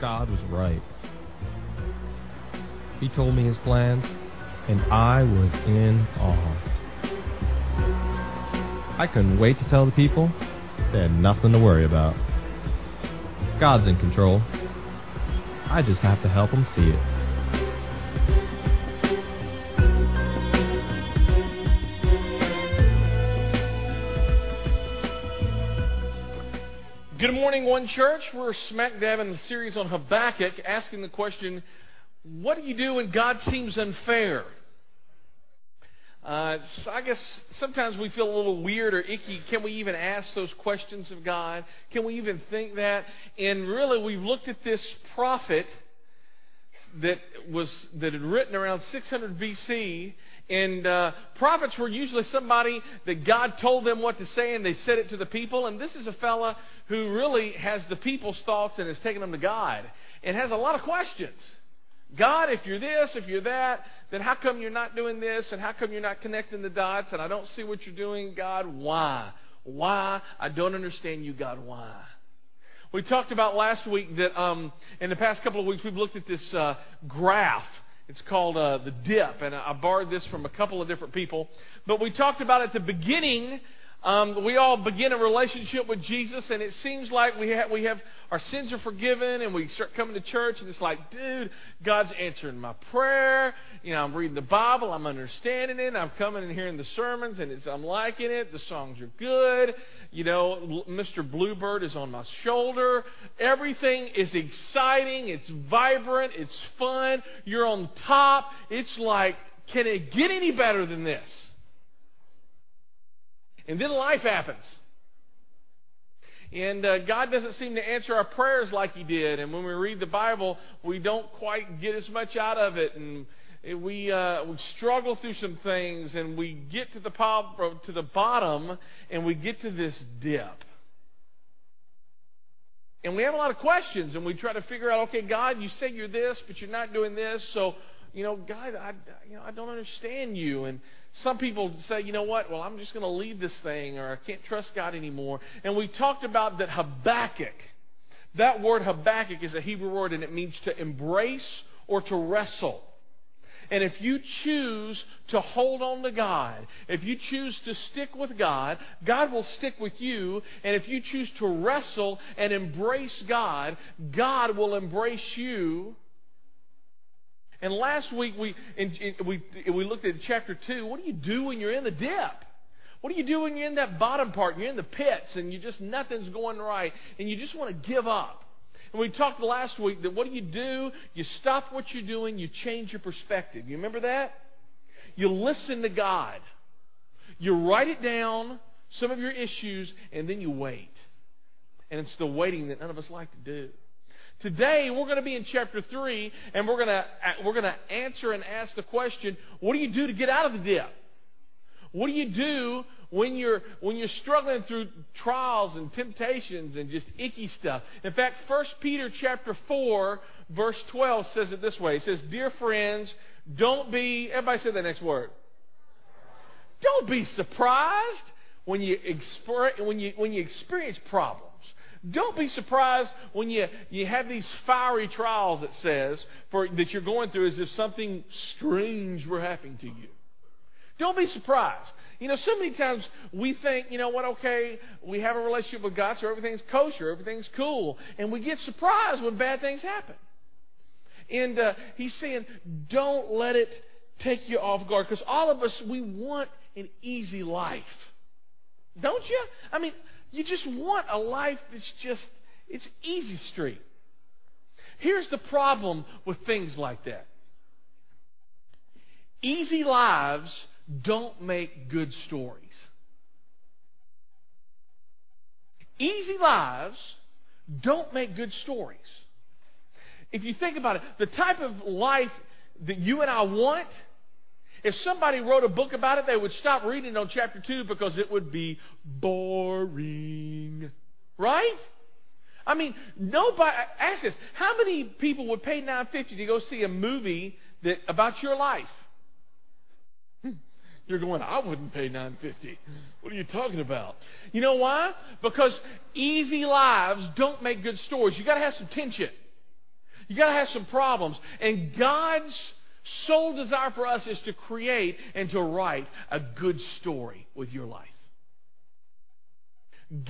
God was right. He told me his plans, and I was in awe. I couldn't wait to tell the people they had nothing to worry about. God's in control. I just have to help them see it. One Church. We're smack dab in the series on Habakkuk, asking the question, what do you do when God seems unfair? Uh, I guess sometimes we feel a little weird or icky. Can we even ask those questions of God? Can we even think that? And really, we've looked at this prophet that was that had written around 600 BC, and uh, prophets were usually somebody that God told them what to say, and they said it to the people. And this is a fella who really has the people's thoughts and has taken them to God, and has a lot of questions. God, if you're this, if you're that, then how come you're not doing this? And how come you're not connecting the dots? And I don't see what you're doing, God. Why? Why? I don't understand you, God. Why? We talked about last week that um, in the past couple of weeks we've looked at this uh, graph. It's called uh, the dip, and I borrowed this from a couple of different people. But we talked about at the beginning um, we all begin a relationship with Jesus, and it seems like we have, we have our sins are forgiven, and we start coming to church, and it's like, dude, God's answering my prayer. You know, I'm reading the Bible, I'm understanding it, I'm coming and hearing the sermons, and it's I'm liking it. The songs are good. You know, Mr. Bluebird is on my shoulder. Everything is exciting. It's vibrant. It's fun. You're on top. It's like, can it get any better than this? And then life happens. And uh, God doesn't seem to answer our prayers like He did. And when we read the Bible, we don't quite get as much out of it. And we, uh, we struggle through some things. And we get to the, pop, to the bottom and we get to this dip. And we have a lot of questions. And we try to figure out okay, God, you say you're this, but you're not doing this. So, you know, God, I, you know, I don't understand you. And some people say, you know what, well, I'm just going to leave this thing or I can't trust God anymore. And we talked about that Habakkuk. That word Habakkuk is a Hebrew word and it means to embrace or to wrestle. And if you choose to hold on to God, if you choose to stick with God, God will stick with you. And if you choose to wrestle and embrace God, God will embrace you and last week we, in, in, we, we looked at chapter 2. What do you do when you're in the dip? What do you do when you're in that bottom part you're in the pits and you just nothing's going right and you just want to give up? And we talked last week that what do you do? You stop what you're doing, you change your perspective. You remember that? You listen to God. You write it down, some of your issues, and then you wait. And it's the waiting that none of us like to do. Today we're going to be in chapter 3 and we're going to uh, we're going to answer and ask the question, what do you do to get out of the dip? What do you do when you're when you're struggling through trials and temptations and just icky stuff? In fact, 1 Peter chapter 4 verse 12 says it this way. It says, "Dear friends, don't be everybody say the next word. Don't be surprised when you, exper- when you when you experience problems. Don't be surprised when you, you have these fiery trials, it says, for, that you're going through as if something strange were happening to you. Don't be surprised. You know, so many times we think, you know what, okay, we have a relationship with God, so everything's kosher, everything's cool. And we get surprised when bad things happen. And uh, he's saying, don't let it take you off guard. Because all of us, we want an easy life. Don't you? I mean, you just want a life that's just, it's easy street. Here's the problem with things like that easy lives don't make good stories. Easy lives don't make good stories. If you think about it, the type of life that you and I want if somebody wrote a book about it, they would stop reading on chapter 2 because it would be boring. Right? I mean, nobody ask this. How many people would pay nine fifty to go see a movie that about your life? Hmm. You're going, I wouldn't pay nine fifty. What are you talking about? You know why? Because easy lives don't make good stories. You gotta have some tension. You got to have some problems. And God's sole desire for us is to create and to write a good story with your life.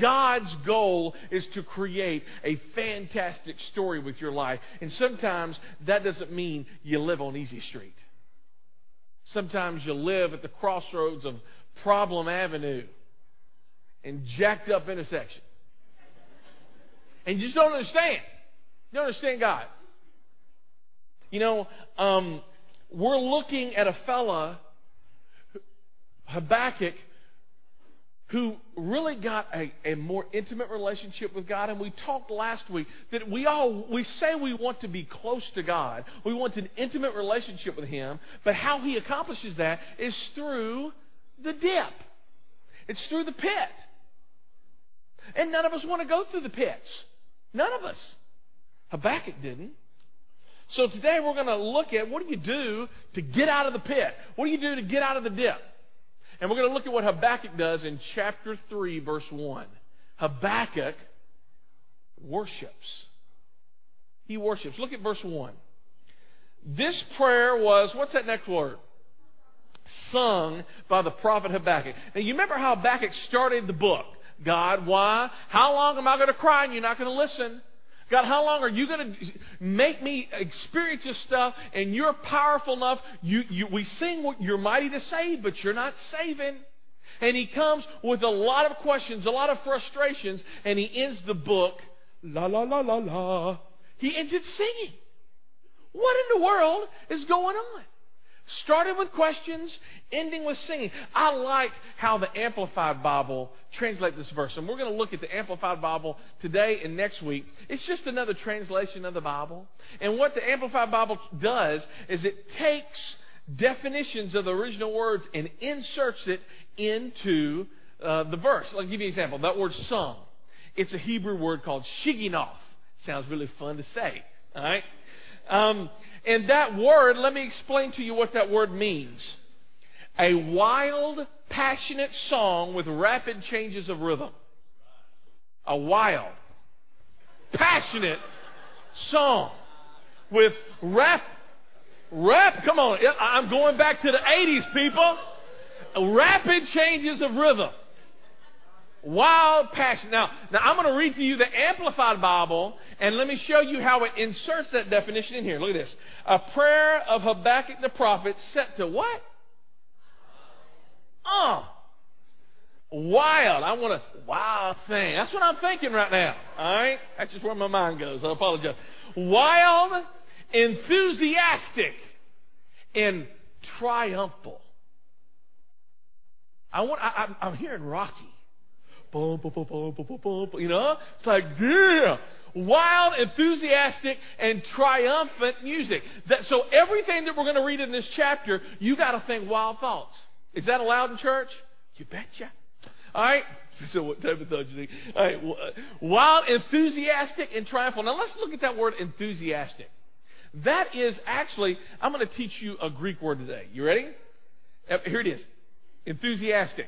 God's goal is to create a fantastic story with your life. And sometimes that doesn't mean you live on Easy Street. Sometimes you live at the crossroads of Problem Avenue and jacked up intersection. And you just don't understand. You don't understand God. You know, um, we're looking at a fella, Habakkuk, who really got a, a more intimate relationship with God. And we talked last week that we all, we say we want to be close to God. We want an intimate relationship with Him. But how He accomplishes that is through the dip. It's through the pit. And none of us want to go through the pits. None of us. Habakkuk didn't. So today we're going to look at what do you do to get out of the pit? What do you do to get out of the dip? And we're going to look at what Habakkuk does in chapter 3, verse 1. Habakkuk worships. He worships. Look at verse 1. This prayer was, what's that next word? Sung by the prophet Habakkuk. Now you remember how Habakkuk started the book. God, why? How long am I going to cry and you're not going to listen? God, how long are you going to make me experience this stuff and you're powerful enough? You, you, we sing what you're mighty to save, but you're not saving. And he comes with a lot of questions, a lot of frustrations, and he ends the book, la la la la la. He ends it singing. What in the world is going on? Started with questions, ending with singing. I like how the Amplified Bible translates this verse. And we're going to look at the Amplified Bible today and next week. It's just another translation of the Bible. And what the Amplified Bible does is it takes definitions of the original words and inserts it into uh, the verse. I'll give you an example. That word sung. It's a Hebrew word called shigionoth. Sounds really fun to say. All right? Um, and that word, let me explain to you what that word means. A wild, passionate song with rapid changes of rhythm. A wild, passionate song with rap, rap, come on, I'm going back to the 80s, people. Rapid changes of rhythm. Wild passion. Now, now I'm going to read to you the Amplified Bible, and let me show you how it inserts that definition in here. Look at this. A prayer of Habakkuk the prophet set to what? Oh, wild. I want a wild thing. That's what I'm thinking right now. All right? That's just where my mind goes. I apologize. Wild, enthusiastic, and triumphal. I want. I, I'm hearing Rocky. You know? It's like, yeah! Wild, enthusiastic, and triumphant music. That, so everything that we're going to read in this chapter, you got to think wild thoughts. Is that allowed in church? You betcha. All right. So what type of thoughts you think? All right. Uh, wild, enthusiastic, and triumphant. Now let's look at that word enthusiastic. That is actually, I'm going to teach you a Greek word today. You ready? Uh, here it is. Enthusiastic.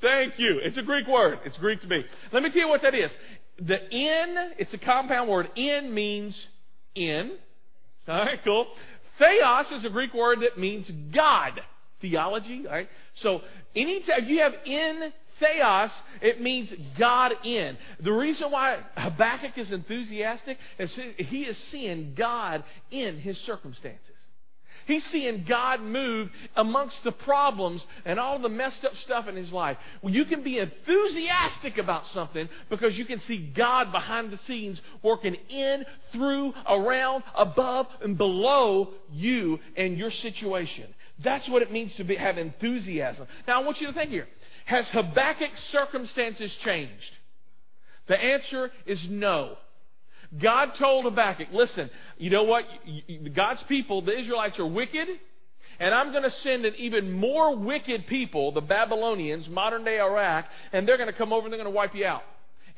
Thank you. It's a Greek word. It's Greek to me. Let me tell you what that is. The in, it's a compound word. In means in. All right, cool. Theos is a Greek word that means God. Theology, all right? So anytime you have in theos, it means God in. The reason why Habakkuk is enthusiastic is he is seeing God in his circumstances. He's seeing God move amongst the problems and all the messed up stuff in his life. Well, you can be enthusiastic about something because you can see God behind the scenes working in, through, around, above, and below you and your situation. That's what it means to be, have enthusiasm. Now, I want you to think here. Has Habakkuk's circumstances changed? The answer is no. God told Habakkuk, listen, you know what? God's people, the Israelites, are wicked, and I'm going to send an even more wicked people, the Babylonians, modern day Iraq, and they're going to come over and they're going to wipe you out.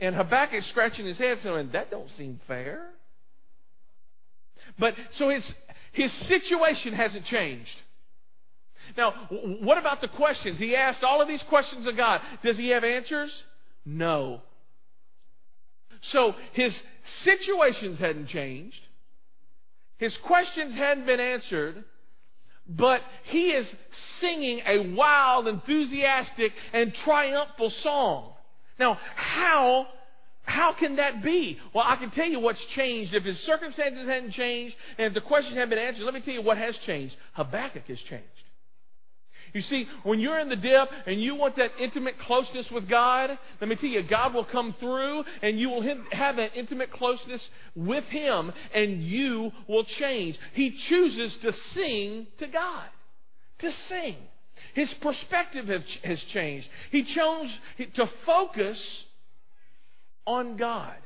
And Habakkuk's scratching his head saying, that don't seem fair. But, so his, his situation hasn't changed. Now, what about the questions? He asked all of these questions of God. Does he have answers? No. So his situations hadn't changed. His questions hadn't been answered. But he is singing a wild, enthusiastic, and triumphal song. Now, how how can that be? Well, I can tell you what's changed. If his circumstances hadn't changed and if the questions hadn't been answered, let me tell you what has changed. Habakkuk has changed. You see, when you're in the dip and you want that intimate closeness with God, let me tell you, God will come through and you will have that intimate closeness with Him and you will change. He chooses to sing to God. To sing. His perspective has changed. He chose to focus on God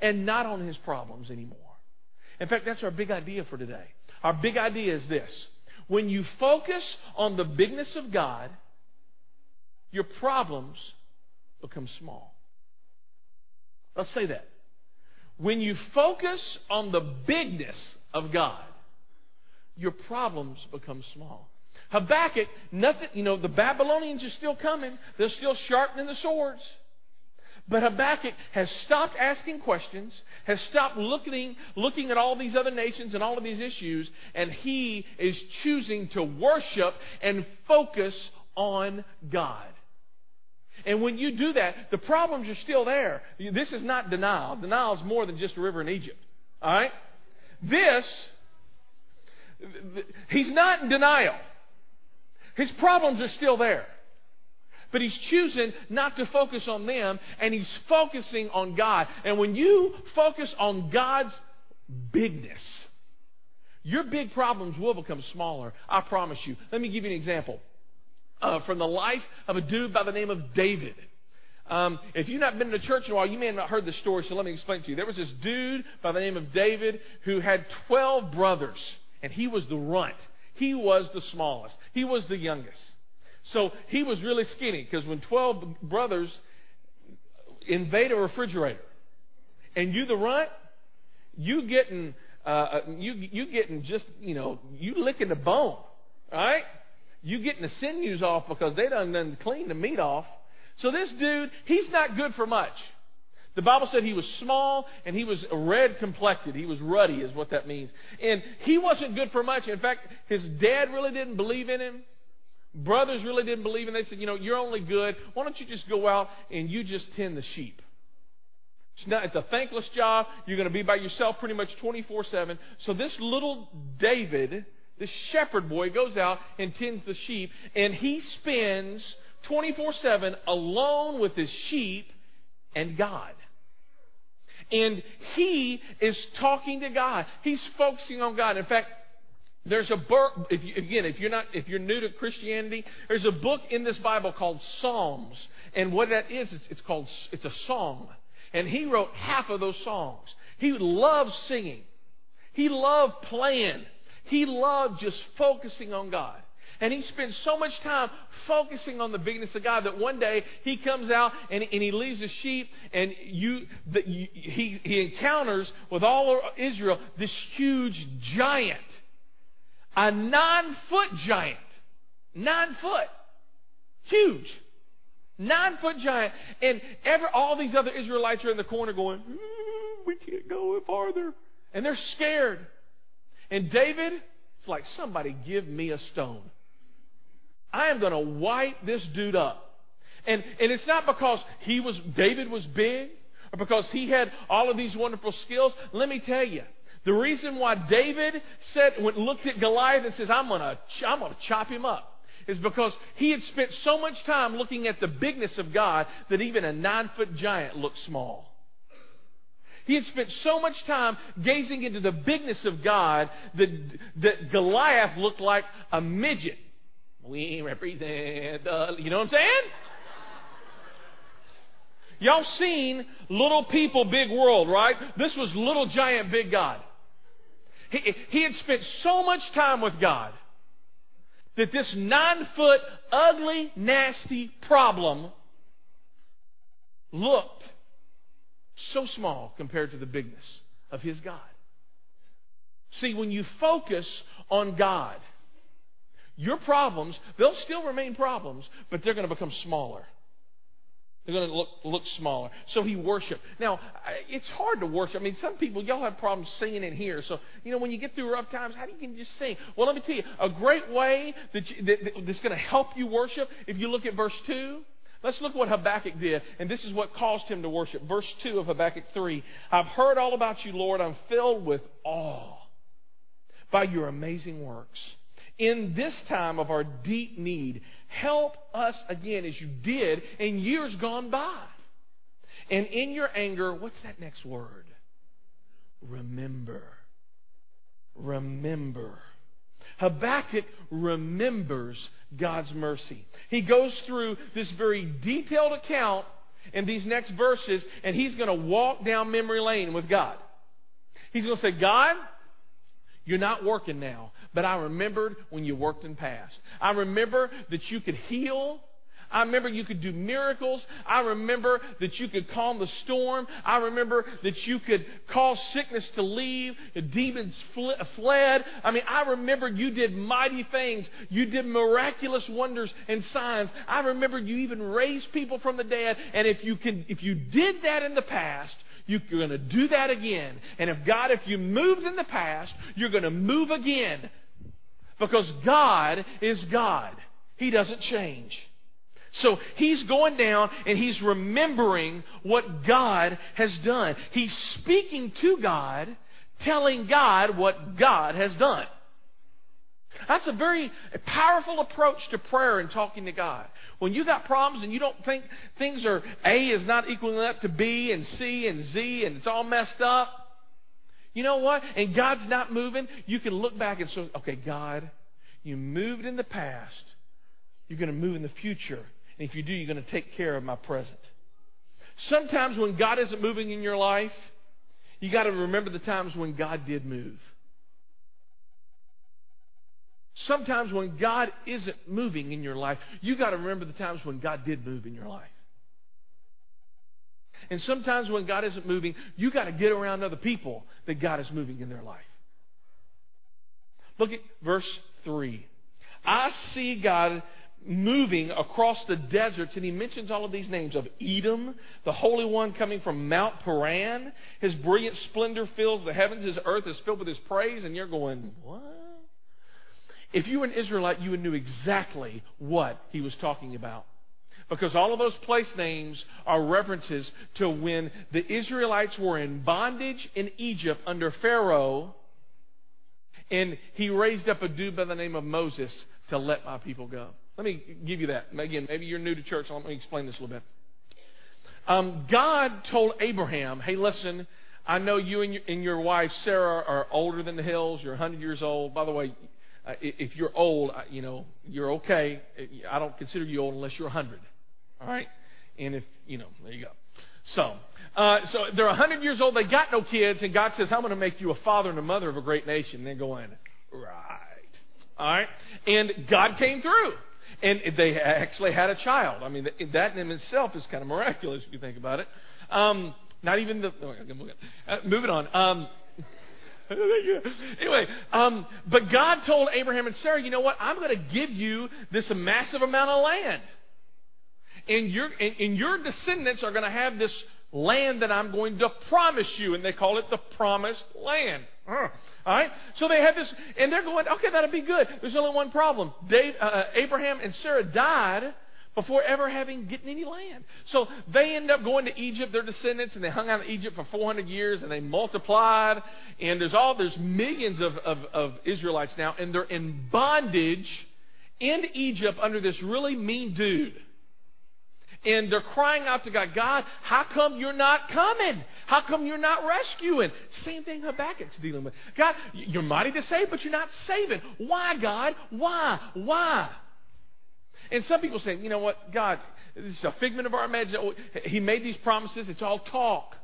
and not on his problems anymore. In fact, that's our big idea for today. Our big idea is this when you focus on the bigness of God, your problems become small. Let's say that. When you focus on the bigness of God, your problems become small. Habakkuk, nothing, you know, the Babylonians are still coming. They're still sharpening the swords. But Habakkuk has stopped asking questions, has stopped looking, looking at all these other nations and all of these issues, and he is choosing to worship and focus on God. And when you do that, the problems are still there. This is not denial. Denial is more than just a river in Egypt. All right? This, he's not in denial. His problems are still there. But he's choosing not to focus on them, and he's focusing on God. And when you focus on God's bigness, your big problems will become smaller. I promise you. Let me give you an example uh, from the life of a dude by the name of David. Um, if you've not been to church in a while, you may have not heard the story, so let me explain to you. There was this dude by the name of David who had 12 brothers, and he was the runt. He was the smallest. He was the youngest. So he was really skinny because when 12 brothers invade a refrigerator and you the runt, you getting, uh, uh, you, you getting just, you know, you licking the bone, right? You getting the sinews off because they done, done clean the meat off. So this dude, he's not good for much. The Bible said he was small and he was red complected. He was ruddy, is what that means. And he wasn't good for much. In fact, his dad really didn't believe in him. Brothers really didn't believe in. They said, you know, you're only good. Why don't you just go out and you just tend the sheep? It's, not, it's a thankless job. You're going to be by yourself pretty much 24 7. So this little David, this shepherd boy, goes out and tends the sheep, and he spends 24 7 alone with his sheep and God. And he is talking to God. He's focusing on God. In fact, there's a book, if you, again, if you're not, if you're new to Christianity, there's a book in this Bible called Psalms. And what that is, it's, it's called, it's a song. And he wrote half of those songs. He loved singing. He loved playing. He loved just focusing on God. And he spends so much time focusing on the bigness of God that one day he comes out and, and he leaves the sheep and you, the, you, he, he encounters with all Israel this huge giant a nine foot giant. Nine foot. Huge. Nine foot giant. And ever, all these other Israelites are in the corner going, mm, we can't go any farther. And they're scared. And David, it's like, somebody give me a stone. I am going to wipe this dude up. And, and it's not because he was, David was big or because he had all of these wonderful skills. Let me tell you, the reason why David said, when looked at Goliath and says, I'm gonna, I'm gonna chop him up, is because he had spent so much time looking at the bigness of God that even a nine foot giant looked small. He had spent so much time gazing into the bigness of God that, that Goliath looked like a midget. We represent you know what I'm saying? Y'all seen Little People, Big World, right? This was Little Giant, Big God. He, he had spent so much time with God that this nine foot, ugly, nasty problem looked so small compared to the bigness of his God. See, when you focus on God, your problems, they'll still remain problems, but they're going to become smaller. They're going to look, look smaller. So he worshiped. Now, it's hard to worship. I mean, some people, y'all have problems singing in here. So, you know, when you get through rough times, how do you can just sing? Well, let me tell you, a great way that you, that, that's going to help you worship, if you look at verse 2, let's look what Habakkuk did. And this is what caused him to worship. Verse 2 of Habakkuk 3. I've heard all about you, Lord. I'm filled with awe by your amazing works. In this time of our deep need, help us again as you did in years gone by. And in your anger, what's that next word? Remember. Remember. Habakkuk remembers God's mercy. He goes through this very detailed account in these next verses, and he's going to walk down memory lane with God. He's going to say, God, you're not working now, but I remembered when you worked in past. I remember that you could heal. I remember you could do miracles. I remember that you could calm the storm. I remember that you could cause sickness to leave. The demons fled. I mean, I remember you did mighty things. You did miraculous wonders and signs. I remember you even raised people from the dead. And if you can, if you did that in the past, you're going to do that again. And if God, if you moved in the past, you're going to move again. Because God is God. He doesn't change. So he's going down and he's remembering what God has done. He's speaking to God, telling God what God has done. That's a very powerful approach to prayer and talking to God. When you got problems and you don't think things are A is not equaling up to B and C and Z and it's all messed up, you know what? And God's not moving, you can look back and say, okay, God, you moved in the past. You're going to move in the future. And if you do, you're going to take care of my present. Sometimes when God isn't moving in your life, you got to remember the times when God did move. Sometimes when God isn't moving in your life, you got to remember the times when God did move in your life. And sometimes when God isn't moving, you got to get around other people that God is moving in their life. Look at verse 3. I see God moving across the deserts, and he mentions all of these names of Edom, the Holy One coming from Mount Paran. His brilliant splendor fills the heavens. His earth is filled with his praise, and you're going, what? If you were an Israelite, you would know exactly what he was talking about. Because all of those place names are references to when the Israelites were in bondage in Egypt under Pharaoh, and he raised up a dude by the name of Moses to let my people go. Let me give you that. Again, maybe you're new to church, so let me explain this a little bit. Um, God told Abraham, hey, listen, I know you and your, and your wife Sarah are older than the hills. You're 100 years old. By the way, if you're old, you know, you're okay. I don't consider you old unless you're 100. All right? And if, you know, there you go. So, uh, so they're 100 years old. They got no kids, and God says, I'm going to make you a father and a mother of a great nation. And they're going, right. All right? And God came through. And they actually had a child. I mean, that in itself is kind of miraculous if you think about it. Um, not even the. Oh, uh, moving on. Um, anyway, um, but God told Abraham and Sarah, you know what? I'm going to give you this massive amount of land. And your, and, and your descendants are going to have this land that I'm going to promise you. And they call it the promised land. Uh, all right? So they have this, and they're going, okay, that'll be good. There's only one problem. Dave, uh, uh Abraham and Sarah died before ever having getting any land. So they end up going to Egypt, their descendants, and they hung out in Egypt for 400 years, and they multiplied. And there's all there's millions of, of, of Israelites now, and they're in bondage in Egypt under this really mean dude. And they're crying out to God, God, how come you're not coming? How come you're not rescuing? Same thing Habakkuk's dealing with. God, you're mighty to save, but you're not saving. Why, God? Why? Why? And some people say, you know what, God, this is a figment of our imagination. He made these promises, it's all talk.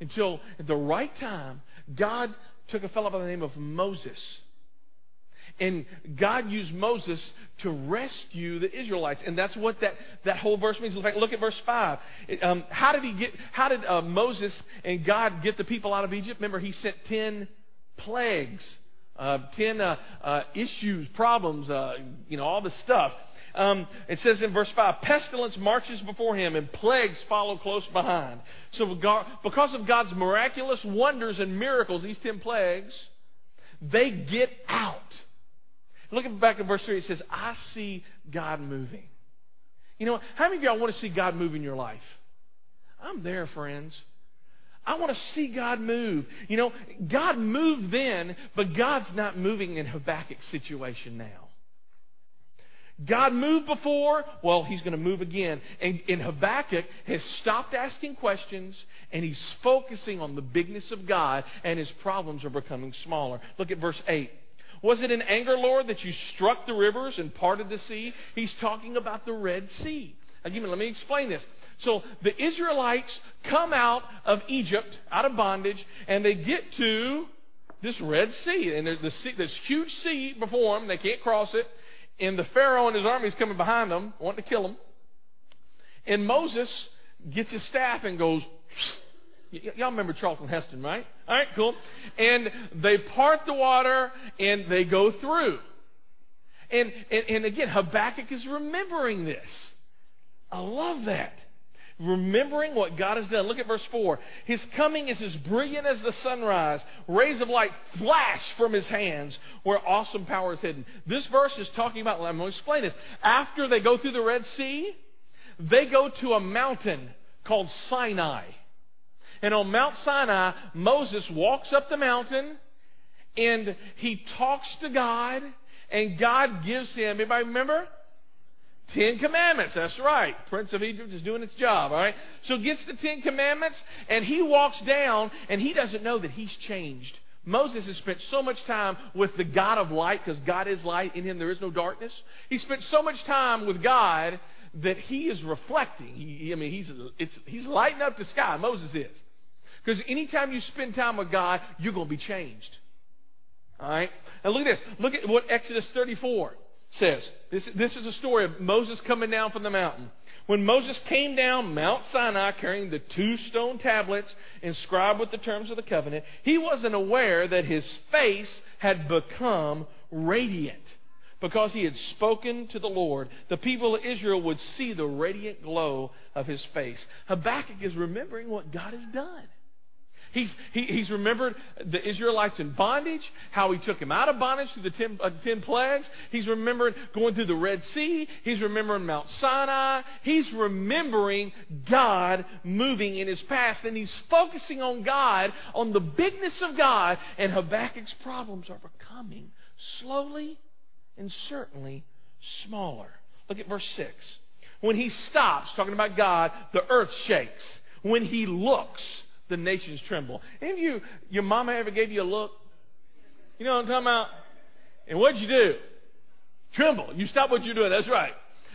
Until at the right time, God took a fellow by the name of Moses. And God used Moses to rescue the Israelites. And that's what that, that whole verse means. In fact, look at verse 5. It, um, how did, he get, how did uh, Moses and God get the people out of Egypt? Remember, he sent 10 plagues uh, 10 uh, uh, issues, problems, uh, you know, all this stuff. Um, it says in verse 5 pestilence marches before him and plagues follow close behind. So, because of God's miraculous wonders and miracles, these 10 plagues, they get out. Look back at verse 3. It says, I see God moving. You know, how many of y'all want to see God move in your life? I'm there, friends. I want to see God move. You know, God moved then, but God's not moving in Habakkuk's situation now. God moved before, well, he's going to move again. And, and Habakkuk has stopped asking questions and he's focusing on the bigness of God and his problems are becoming smaller. Look at verse 8. Was it in anger, Lord, that you struck the rivers and parted the sea? He's talking about the Red Sea. Again, let me explain this. So the Israelites come out of Egypt, out of bondage, and they get to this Red Sea. And there's this huge sea before them. They can't cross it. And the Pharaoh and his army is coming behind them, wanting to kill them. And Moses gets his staff and goes, y- y'all remember Charlton Heston, right? All right, cool. And they part the water and they go through. And, and, and again, Habakkuk is remembering this. I love that remembering what God has done. Look at verse 4. His coming is as brilliant as the sunrise. Rays of light flash from his hands where awesome power is hidden. This verse is talking about, I'm going to explain this. After they go through the Red Sea, they go to a mountain called Sinai. And on Mount Sinai, Moses walks up the mountain and he talks to God and God gives him, anybody remember? Ten Commandments. That's right. Prince of Egypt is doing its job, all right? So gets the Ten Commandments, and he walks down, and he doesn't know that he's changed. Moses has spent so much time with the God of light, because God is light. In him there is no darkness. He spent so much time with God that he is reflecting. He, I mean, he's, he's lighting up the sky. Moses is. Because anytime you spend time with God, you're going to be changed. All right? Now look at this. Look at what Exodus 34 says. This, this is a story of Moses coming down from the mountain. When Moses came down Mount Sinai carrying the two stone tablets inscribed with the terms of the covenant, he wasn't aware that his face had become radiant because he had spoken to the Lord. The people of Israel would see the radiant glow of his face. Habakkuk is remembering what God has done. He's, he, he's remembered the Israelites in bondage, how he took them out of bondage through the ten, uh, ten plagues. He's remembered going through the Red Sea. He's remembering Mount Sinai. He's remembering God moving in his past. And he's focusing on God, on the bigness of God. And Habakkuk's problems are becoming slowly and certainly smaller. Look at verse 6. When he stops talking about God, the earth shakes. When he looks, the nations tremble. Any of you, your mama ever gave you a look? You know what I'm talking about? And what'd you do? Tremble. You stop what you're doing. That's right.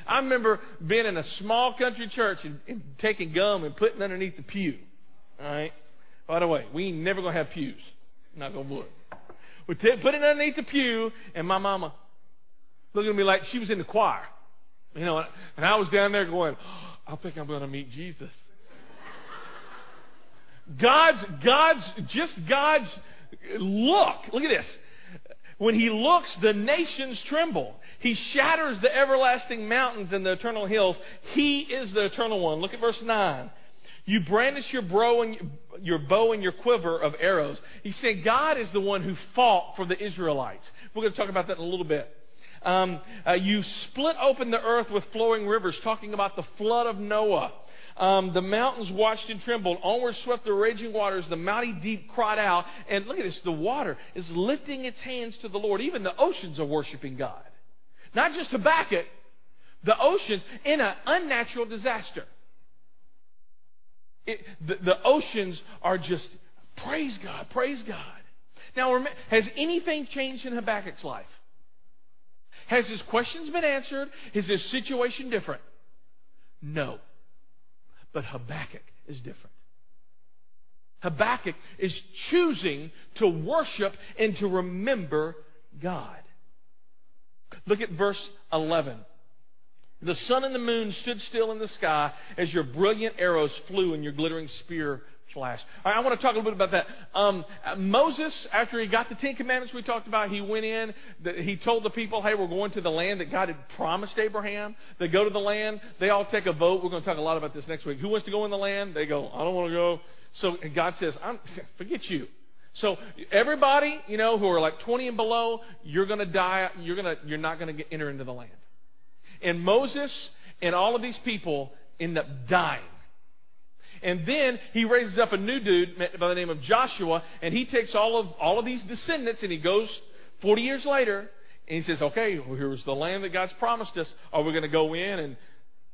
I remember being in a small country church and, and taking gum and putting underneath the pew. All right. By the way, we ain't never gonna have pews. Not gonna wood. We t- put it underneath the pew, and my mama looked at me like she was in the choir. You know, and I was down there going, oh, I think I'm to meet Jesus. God's, God's, just God's look. Look at this. When he looks, the nations tremble. He shatters the everlasting mountains and the eternal hills. He is the eternal one. Look at verse 9. You brandish your bow and your bow and your quiver of arrows. He said God is the one who fought for the Israelites. We're going to talk about that in a little bit. Um, uh, you split open the earth with flowing rivers, talking about the flood of Noah. Um, the mountains watched and trembled. Onward swept the raging waters. The mighty deep cried out. And look at this. The water is lifting its hands to the Lord. Even the oceans are worshiping God. Not just Habakkuk, the oceans in an unnatural disaster. It, the, the oceans are just, praise God, praise God. Now, has anything changed in Habakkuk's life? Has his questions been answered? Is his situation different? No. But Habakkuk is different. Habakkuk is choosing to worship and to remember God. Look at verse 11. The sun and the moon stood still in the sky as your brilliant arrows flew and your glittering spear flash. I want to talk a little bit about that. Um, Moses, after he got the Ten Commandments we talked about, he went in. The, he told the people, "Hey, we're going to the land that God had promised Abraham." They go to the land. They all take a vote. We're going to talk a lot about this next week. Who wants to go in the land? They go, "I don't want to go." So God says, I'm, "Forget you." So everybody, you know, who are like 20 and below, you're going to die. You're going to, you're not going to enter into the land. And Moses and all of these people end up dying. And then he raises up a new dude by the name of Joshua, and he takes all of all of these descendants, and he goes 40 years later, and he says, "Okay, well, here's the land that God's promised us. Are we going to go in?" And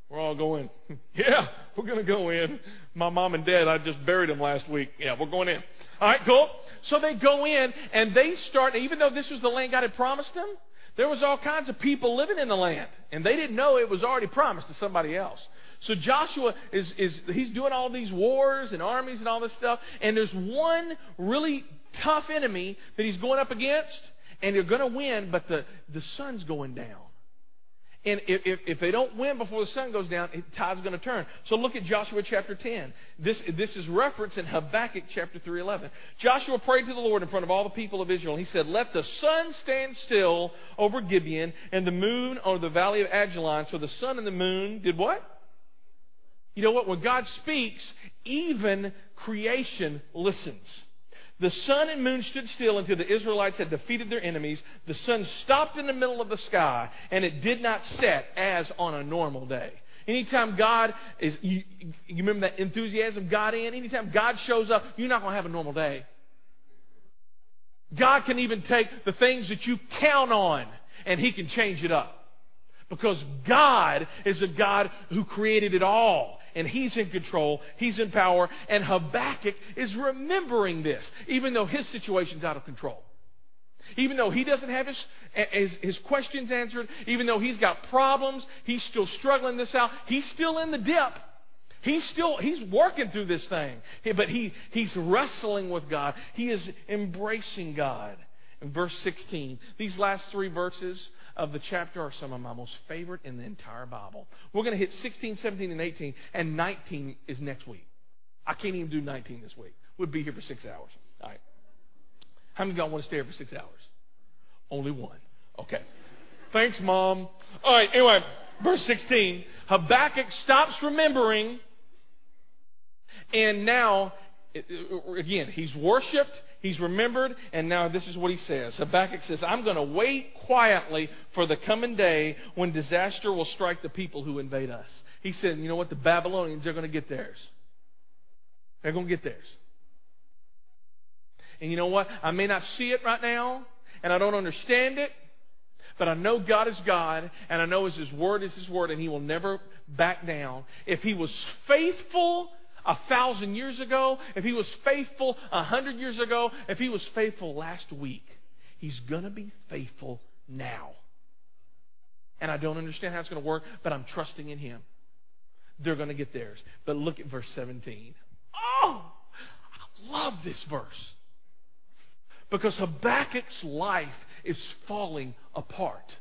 we're all going, "Yeah, we're going to go in." My mom and dad, I just buried them last week. Yeah, we're going in. All right, cool. So they go in, and they start. Even though this was the land God had promised them, there was all kinds of people living in the land, and they didn't know it was already promised to somebody else. So Joshua is, is he's doing all these wars and armies and all this stuff, and there's one really tough enemy that he's going up against, and they're going to win, but the, the sun's going down. And if, if, if, they don't win before the sun goes down, the tide's going to turn. So look at Joshua chapter 10. This, this is referenced in Habakkuk chapter 3.11. Joshua prayed to the Lord in front of all the people of Israel. He said, Let the sun stand still over Gibeon and the moon over the valley of Ajalon. So the sun and the moon did what? You know what? When God speaks, even creation listens. The sun and moon stood still until the Israelites had defeated their enemies. The sun stopped in the middle of the sky, and it did not set as on a normal day. Anytime God is, you, you remember that enthusiasm God in? Anytime God shows up, you're not going to have a normal day. God can even take the things that you count on, and He can change it up. Because God is a God who created it all and He's in control, He's in power, and Habakkuk is remembering this, even though his situation's out of control. Even though he doesn't have his, his, his questions answered, even though he's got problems, he's still struggling this out, he's still in the dip. He's still he's working through this thing. But he he's wrestling with God. He is embracing God. Verse 16, these last three verses of the chapter are some of my most favorite in the entire Bible. We're going to hit 16, 17, and 18, and 19 is next week. I can't even do 19 this week. We'd be here for six hours. All right. How many of y'all want to stay here for six hours? Only one. Okay. Thanks, Mom. All right, anyway, verse 16. Habakkuk stops remembering, and now, uh, uh, again, he's worshiped, He's remembered, and now this is what he says. Habakkuk says, I'm going to wait quietly for the coming day when disaster will strike the people who invade us. He said, You know what? The Babylonians, they're going to get theirs. They're going to get theirs. And you know what? I may not see it right now, and I don't understand it, but I know God is God, and I know His Word is His Word, and He will never back down. If He was faithful a thousand years ago, if he was faithful a hundred years ago, if he was faithful last week, he's going to be faithful now. And I don't understand how it's going to work, but I'm trusting in him. They're going to get theirs. But look at verse 17. Oh, I love this verse. Because Habakkuk's life is falling apart.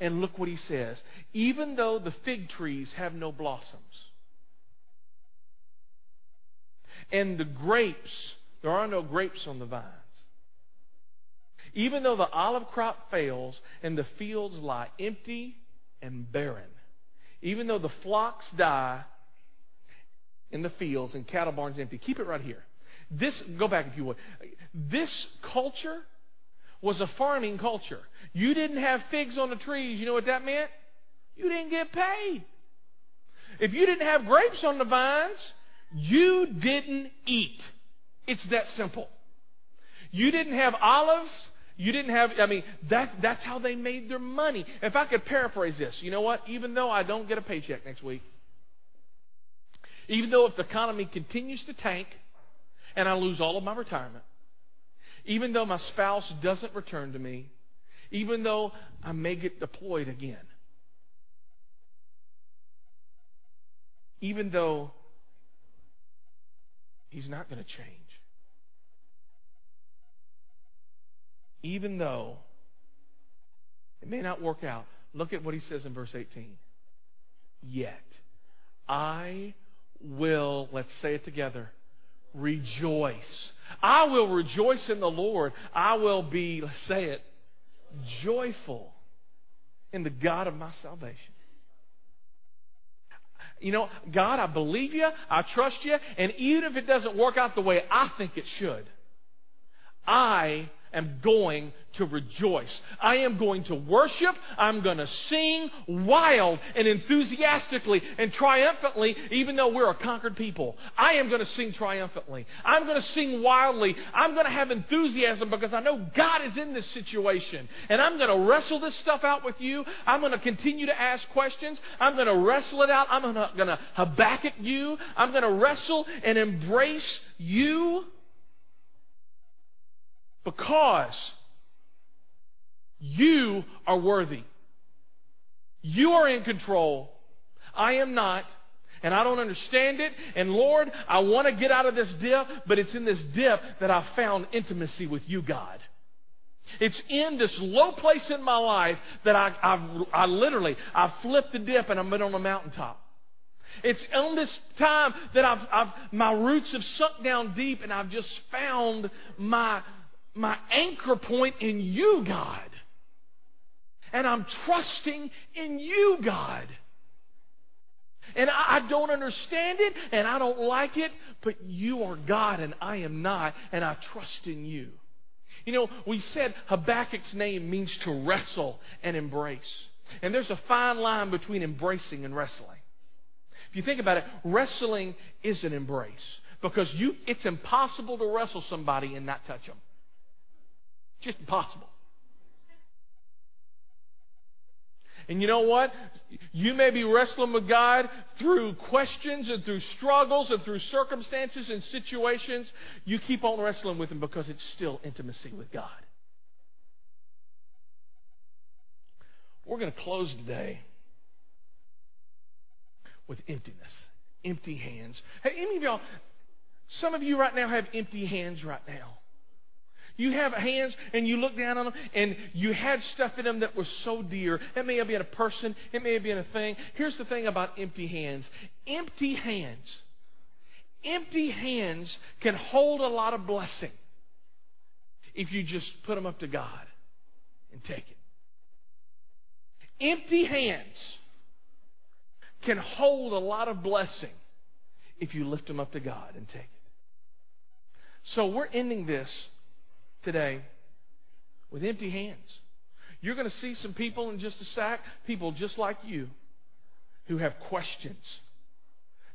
And look what he says. Even though the fig trees have no blossoms, And the grapes, there are no grapes on the vines. Even though the olive crop fails and the fields lie empty and barren, even though the flocks die in the fields and cattle barns empty, keep it right here. This, go back if you would. This culture was a farming culture. You didn't have figs on the trees. You know what that meant? You didn't get paid. If you didn't have grapes on the vines, you didn't eat. It's that simple. You didn't have olives. You didn't have, I mean, that's, that's how they made their money. If I could paraphrase this, you know what? Even though I don't get a paycheck next week, even though if the economy continues to tank and I lose all of my retirement, even though my spouse doesn't return to me, even though I may get deployed again, even though He's not going to change. Even though it may not work out, look at what he says in verse 18. Yet I will, let's say it together, rejoice. I will rejoice in the Lord. I will be, let's say it, joyful in the God of my salvation. You know, God, I believe you, I trust you, and even if it doesn't work out the way I think it should, I am going to rejoice. I am going to worship. I'm going to sing wild and enthusiastically and triumphantly, even though we're a conquered people. I am going to sing triumphantly. I'm going to sing wildly. I'm going to have enthusiasm because I know God is in this situation. And I'm going to wrestle this stuff out with you. I'm going to continue to ask questions. I'm going to wrestle it out. I'm going to Habakkuk you. I'm going to wrestle and embrace you because you are worthy. You are in control. I am not. And I don't understand it. And Lord, I want to get out of this dip, but it's in this dip that I found intimacy with you, God. It's in this low place in my life that I, I've, I literally, I flipped the dip and I'm on a mountaintop. It's on this time that I've, I've, my roots have sunk down deep and I've just found my, my anchor point in you, God. And I'm trusting in you, God. And I, don't understand it and I don't like it, but you are God and I am not, and I trust in you. You know, we said Habakkuk's name means to wrestle and embrace. And there's a fine line between embracing and wrestling. If you think about it, wrestling is an embrace because you, it's impossible to wrestle somebody and not touch them. Just impossible. And you know what? You may be wrestling with God through questions and through struggles and through circumstances and situations. You keep on wrestling with Him because it's still intimacy with God. We're going to close today with emptiness, empty hands. Hey, any of y'all, some of you right now have empty hands right now. You have hands and you look down on them and you had stuff in them that was so dear. It may have been a person, it may have been a thing. Here's the thing about empty hands empty hands, empty hands can hold a lot of blessing if you just put them up to God and take it. Empty hands can hold a lot of blessing if you lift them up to God and take it. So we're ending this today with empty hands. You're going to see some people in just a sec, people just like you, who have questions.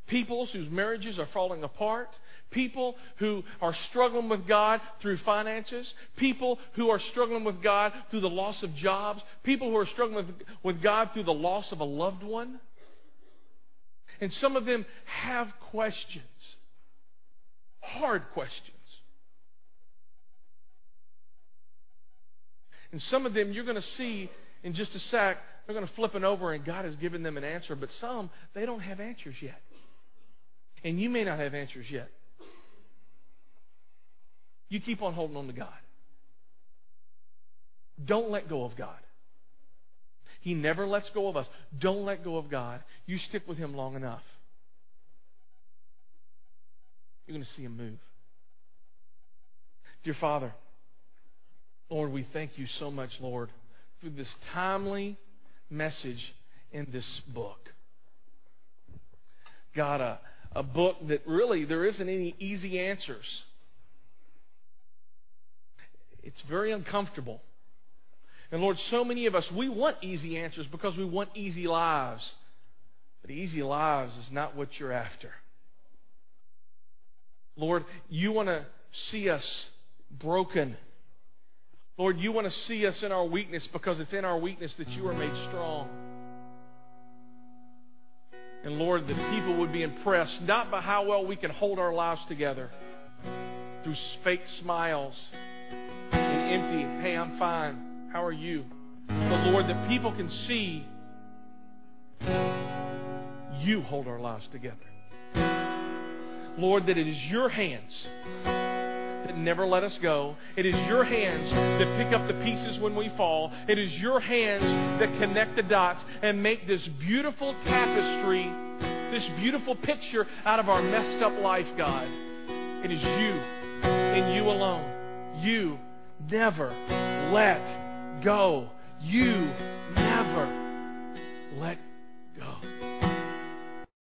People whose marriages are falling apart. People who are struggling with God through finances. People who are struggling with God through the loss of jobs. People who are struggling with, with God through the loss of a loved one. And some of them have questions. Hard questions. And some of them you're going to see in just a sec, they're going to flip it over and God has given them an answer. But some, they don't have answers yet. And you may not have answers yet. You keep on holding on to God. Don't let go of God. He never lets go of us. Don't let go of God. You stick with Him long enough. You're going to see Him move. Dear Father, Lord, we thank you so much, Lord, for this timely message in this book. God, a, a book that really there isn't any easy answers. It's very uncomfortable. And Lord, so many of us, we want easy answers because we want easy lives. But easy lives is not what you're after. Lord, you want to see us broken Lord, you want to see us in our weakness because it's in our weakness that you are made strong. And Lord, that people would be impressed not by how well we can hold our lives together through fake smiles and empty, hey, I'm fine. How are you? But Lord, that people can see you hold our lives together. Lord, that it is your hands that never let us go. It is your hands that pick up the pieces when we fall. It is your hands that connect the dots and make this beautiful tapestry, this beautiful picture out of our messed up life, God. It is you and you alone. You never let go. You never let